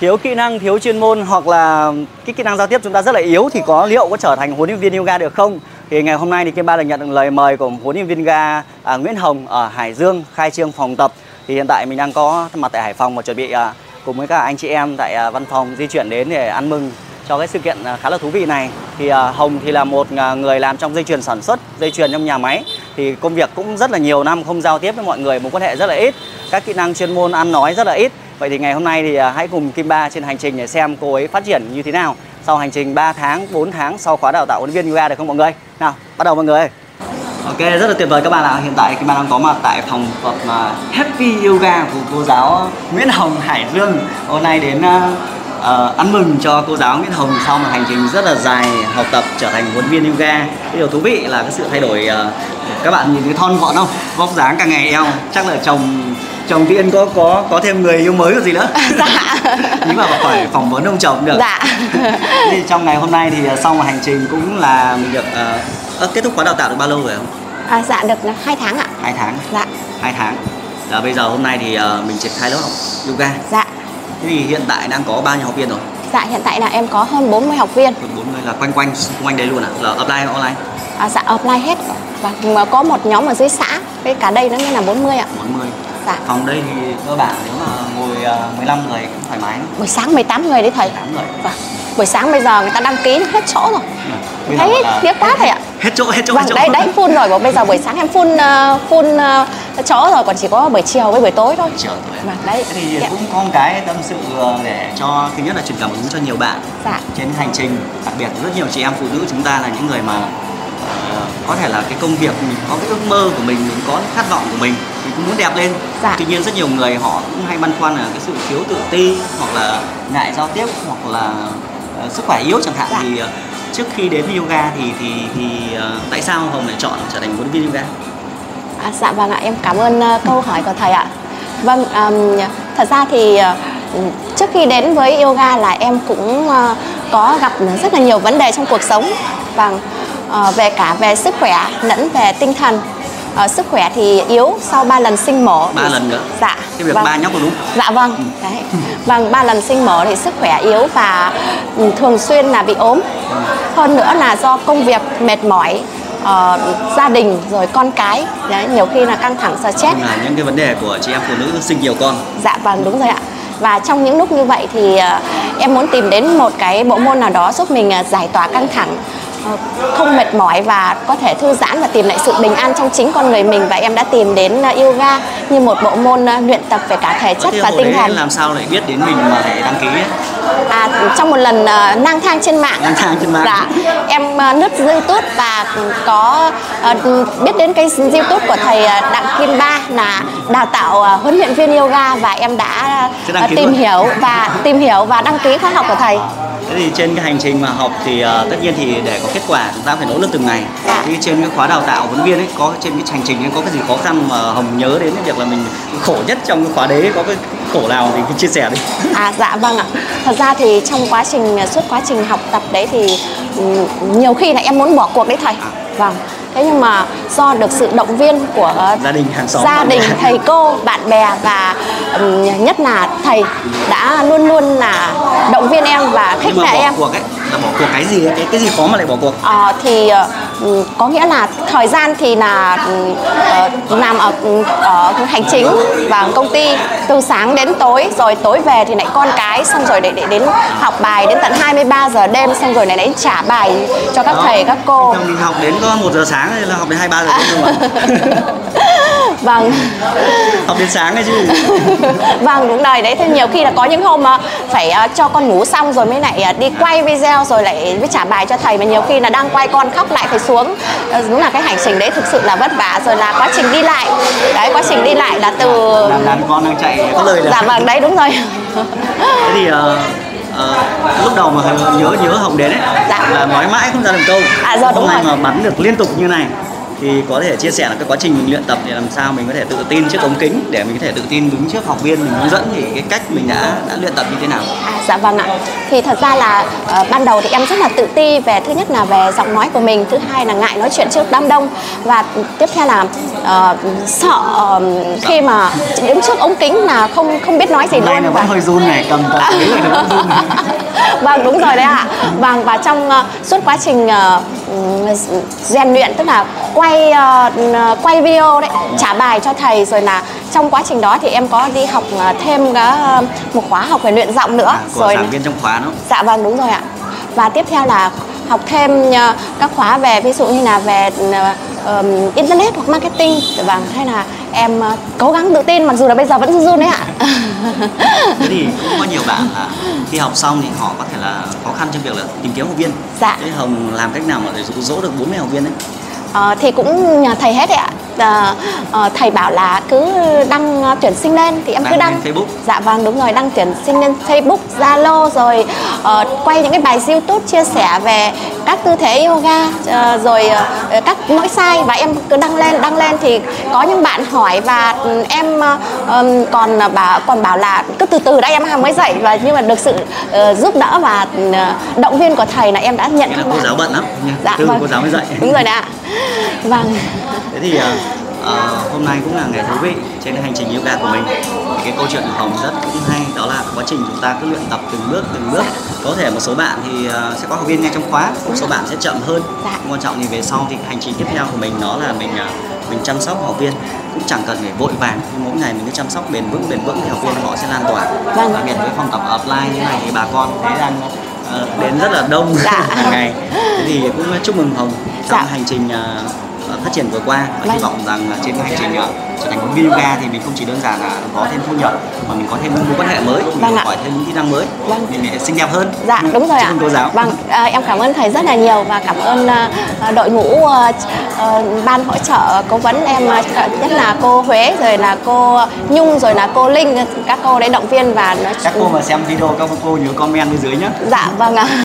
thiếu kỹ năng thiếu chuyên môn hoặc là cái kỹ năng giao tiếp chúng ta rất là yếu thì có liệu có trở thành huấn luyện viên yoga được không? Thì ngày hôm nay thì Kim Ba được nhận được lời mời của huấn luyện viên yoga à, Nguyễn Hồng ở Hải Dương khai trương phòng tập. Thì hiện tại mình đang có mặt tại Hải Phòng và chuẩn bị à, cùng với các anh chị em tại à, văn phòng di chuyển đến để ăn mừng cho cái sự kiện à, khá là thú vị này. Thì à, Hồng thì là một à, người làm trong dây chuyền sản xuất dây chuyền trong nhà máy. Thì công việc cũng rất là nhiều năm không giao tiếp với mọi người mối quan hệ rất là ít. Các kỹ năng chuyên môn ăn nói rất là ít vậy thì ngày hôm nay thì à, hãy cùng Kim Ba trên hành trình để xem cô ấy phát triển như thế nào sau hành trình 3 tháng 4 tháng sau khóa đào tạo huấn luyện viên yoga được không mọi người nào bắt đầu mọi người Ok, rất là tuyệt vời các bạn ạ. Hiện tại Kim Ba đang có mặt tại phòng tập à, Happy Yoga của cô giáo Nguyễn Hồng Hải Dương. Hôm nay đến uh, uh, ăn mừng cho cô giáo Nguyễn Hồng sau một hành trình rất là dài học tập trở thành huấn luyện viên yoga. Cái điều thú vị là cái sự thay đổi uh, các bạn nhìn thấy thon gọn không? Vóc dáng càng ngày eo chắc là chồng chồng tiên có có có thêm người yêu mới còn gì nữa? Dạ. Nhưng mà phải phỏng vấn ông chồng được. Dạ. Thì trong ngày hôm nay thì uh, sau một hành trình cũng là mình được uh, kết thúc khóa đào tạo được bao lâu rồi không à, dạ được hai tháng ạ. Hai tháng. Dạ. Hai tháng. Là bây giờ hôm nay thì uh, mình triển khai lớp học yoga. Dạ. Thế thì hiện tại đang có bao nhiêu học viên rồi? Dạ hiện tại là em có hơn 40 học viên. Hơn 40 là quanh quanh xung quanh đấy luôn à? Là offline online? À, dạ apply hết. Và có một nhóm ở dưới xã với cả đây nó như là 40 ạ. 40 dạ phòng đây thì cơ bản nếu mà ngồi uh, 15 người cũng thoải mái buổi sáng 18 người đấy thầy? 8 người. Vâng. Buổi sáng bây giờ người ta đăng ký hết chỗ rồi. Giờ thấy tiếc quá thầy ạ. Hết chỗ hết chỗ vâng hết chỗ. đấy đấy full rồi. Và bây giờ buổi sáng em full uh, full uh, chỗ rồi. Còn chỉ có buổi chiều với buổi tối thôi. Trời ơi. vâng đấy. Thế thì Dạ. cũng có một cái tâm sự để cho thứ nhất là truyền cảm hứng cho nhiều bạn dạ. trên hành trình. Đặc biệt rất nhiều chị em phụ nữ chúng ta là những người mà có thể là cái công việc mình có cái ước mơ của mình mình có cái khát vọng của mình muốn đẹp lên Dạ. tuy nhiên rất nhiều người họ cũng hay băn khoăn là cái sự thiếu tự ti hoặc là ngại giao tiếp hoặc là ờ, sức khỏe yếu chẳng hạn Dạ. thì ờ, trước khi đến với yoga thì thì thì ờ, tại sao hồng lại chọn trở thành huấn luyện viên yoga À, dạ vâng ạ, em cảm ơn ờ, câu hỏi của thầy ạ. Vâng, ờm, thật ra thì ờ, trước khi đến với yoga là em cũng ờ, có gặp rất là nhiều vấn đề trong cuộc sống. Vâng, ờ, về cả về sức khỏe lẫn về tinh thần. Ờ, sức khỏe thì yếu sau 3 lần sinh mổ. ba lần nữa Dạ. cái việc vâng. ba nhóc là đúng Dạ vâng, đấy. Vâng, ba lần sinh mổ thì sức khỏe yếu và ừ, thường xuyên là bị ốm. Hơn nữa là do công việc mệt mỏi, ờ, gia đình rồi con cái, đấy, nhiều khi là căng thẳng stress. Nhưng là những cái vấn đề của chị em phụ nữ sinh nhiều con Dạ vâng, đúng rồi ạ. Và trong những lúc như vậy thì ờ, em muốn tìm đến một cái bộ môn nào đó giúp mình ờ, giải tỏa căng thẳng, không mệt mỏi và có thể thư giãn và tìm lại sự bình an trong chính con người mình và em đã tìm đến ờ, yoga như một bộ môn ờ, luyện tập về cả thể chất Thế và tinh thần. làm sao lại biết đến mình mà lại đăng ký ấy? À, trong một lần ờ, lang thang trên mạng Lang thang trên mạng. dạ em uh, lướt youtube và có ờ, biết đến cái youtube của thầy đặng kim ba là đào tạo ờ, huấn luyện viên yoga và em đã ký tìm luôn? hiểu và tìm hiểu và đăng ký khóa học của thầy Thế thì trên cái hành trình mà học thì ờ, tất nhiên thì để có kết quả chúng ta phải nỗ lực từng ngày. Dạ. Thì trên cái khóa đào tạo huấn viên ấy có trên cái hành trình ấy có cái gì khó khăn mà Hồng nhớ đến cái việc là mình khổ nhất trong cái khóa đấy có cái khổ nào thì chia sẻ đi. À dạ vâng ạ. Thật ra thì trong quá trình suốt quá trình học tập đấy thì ừm, nhiều khi là em muốn bỏ cuộc đấy thầy. Vâng. Thế nhưng mà do được sự động viên của Gia đình, hàng xóm, gia đình, thầy cô, bạn bè và nhất là thầy đã luôn luôn là động viên em và khích lệ em. cuộc ấy là bỏ cuộc cái gì ấy? cái cái gì khó mà lại bỏ cuộc? Ờ, thì ờ, có nghĩa là thời gian thì là ờ, làm ở ở hành chính và công ty từ sáng đến tối rồi tối về thì lại con cái xong rồi để, để đến học bài đến tận 23 giờ đêm xong rồi lại đến trả bài cho các Đó. thầy các cô mình học đến có 1 giờ sáng hay là học đến 23 giờ đêm thôi mà. vâng. Học đến sáng ấy chứ. vâng đúng rồi. Đấy thế nhiều khi là có những hôm mà phải ờ, cho con ngủ xong rồi mới lại ờ, đi quay video rồi lại mới trả bài cho thầy. Mà nhiều khi là đang quay con khóc lại phải xuống. Ờ, đúng là cái hành trình đấy thực sự là vất vả. Rồi là quá trình đi lại. Đấy quá trình đi lại là từ Làm đàn con đang chạy có lời dạ vâng đấy đúng rồi. Thế thì ờ, ờ, lúc đầu mà nhớ nhớ Hồng đến ấy Dạ. là nói mãi không ra được câu. À, dạ, đúng Hôm nay rồi. mà bắn được liên tục như này thì có thể chia sẻ là cái quá trình mình luyện tập để làm sao mình có thể tự tin trước ống kính để mình có thể tự tin đứng trước học viên mình hướng dẫn thì cái cách mình đã đã luyện tập như thế nào À, dạ vâng ạ. Thì thật ra là ờ, ban đầu thì em rất là tự ti về thứ nhất là về giọng nói của mình, thứ hai là ngại nói chuyện trước đám đông và tiếp theo là ờ, sợ ờ, khi mà đứng trước ống kính là không không biết nói gì luôn và vẫn hơi run này cầm tờ giấy này nó vẫn run này. vâng đúng rồi đấy ạ vâng và trong ờ, suốt quá trình ừm, rèn luyện tức là quay ờ, quay video đấy trả bài cho thầy rồi là trong quá trình đó thì em có đi học ờ, thêm ờ, một khóa học về luyện giọng nữa À, của rồi giảng viên trong khóa đó Dạ vâng đúng rồi ạ. Và tiếp theo là học thêm các khóa về ví dụ như là về ờm, internet hoặc marketing. Vâng, thế là em cố gắng tự tin mặc dù là bây giờ vẫn run run đấy ạ. thế thì cũng có nhiều bạn là khi học xong thì họ có thể là khó khăn trong việc là tìm kiếm học viên Dạ. thế hồng làm cách nào mà để dụ dỗ được 40 học viên đấy Ờ, thì cũng nhờ thầy hết đấy ạ. Ờ, ờ, thầy bảo là cứ đăng ờ, tuyển sinh lên thì em cứ Đăng đăng. lên Facebook. Dạ vâng đúng rồi, đăng tuyển sinh lên Facebook, Zalo rồi ờ, quay những cái bài YouTube chia sẻ về các tư thế yoga ờ, rồi ờ, các lỗi sai và em cứ đăng lên, đăng lên thì có những bạn hỏi và ừ, em ừm, còn bảo còn bảo là cứ từ từ đã em mới dạy và nhưng mà được sự ờ, giúp đỡ và ừ, động viên của thầy là em đã nhận các cô bạn. giáo bận lắm Dạ Tư vâng. cô giáo mới dạy Đúng rồi ạ. Vâng. thế thì ờ, ờ, hôm nay cũng là ngày thú vị trên hành trình yoga của mình thì cái câu chuyện của hồng rất cũng hay đó là quá trình chúng ta cứ luyện tập từng bước từng bước có thể một số bạn thì ờ, sẽ có học viên ngay trong khóa một số bạn sẽ chậm hơn Dạ. Quan trọng thì về sau thì hành trình tiếp theo của mình đó là mình ờ, mình chăm sóc học viên cũng chẳng cần phải vội vàng nhưng mỗi ngày mình cứ chăm sóc bền vững bền vững thì học viên họ sẽ lan tỏa Vâng. đặc biệt với phòng tập offline như này thì bà con thấy đang ờ, đến rất là đông Dạ. hàng ngày thì cũng chúc mừng hồng trong Dạ. hành trình ờ, phát triển vừa qua và hy vọng rằng là trên cái hành trình ờ, trở thành một video yoga thì mình không chỉ đơn giản là có thêm thu nhập mà mình có thêm những mối quan hệ mới mình Vâng hỏi thêm những kỹ năng mới Vâng. mình xinh đẹp hơn Dạ đúng rồi ạ. cô giáo Vâng, à, em cảm ơn thầy rất là nhiều và cảm ơn à, đội ngũ à, ban hỗ trợ cố vấn em nhất là cô Huế rồi là cô Nhung rồi là cô Linh các cô đấy động viên và nói các cô mà xem video các cô nhớ comment bên dưới nhé Dạ vâng ạ.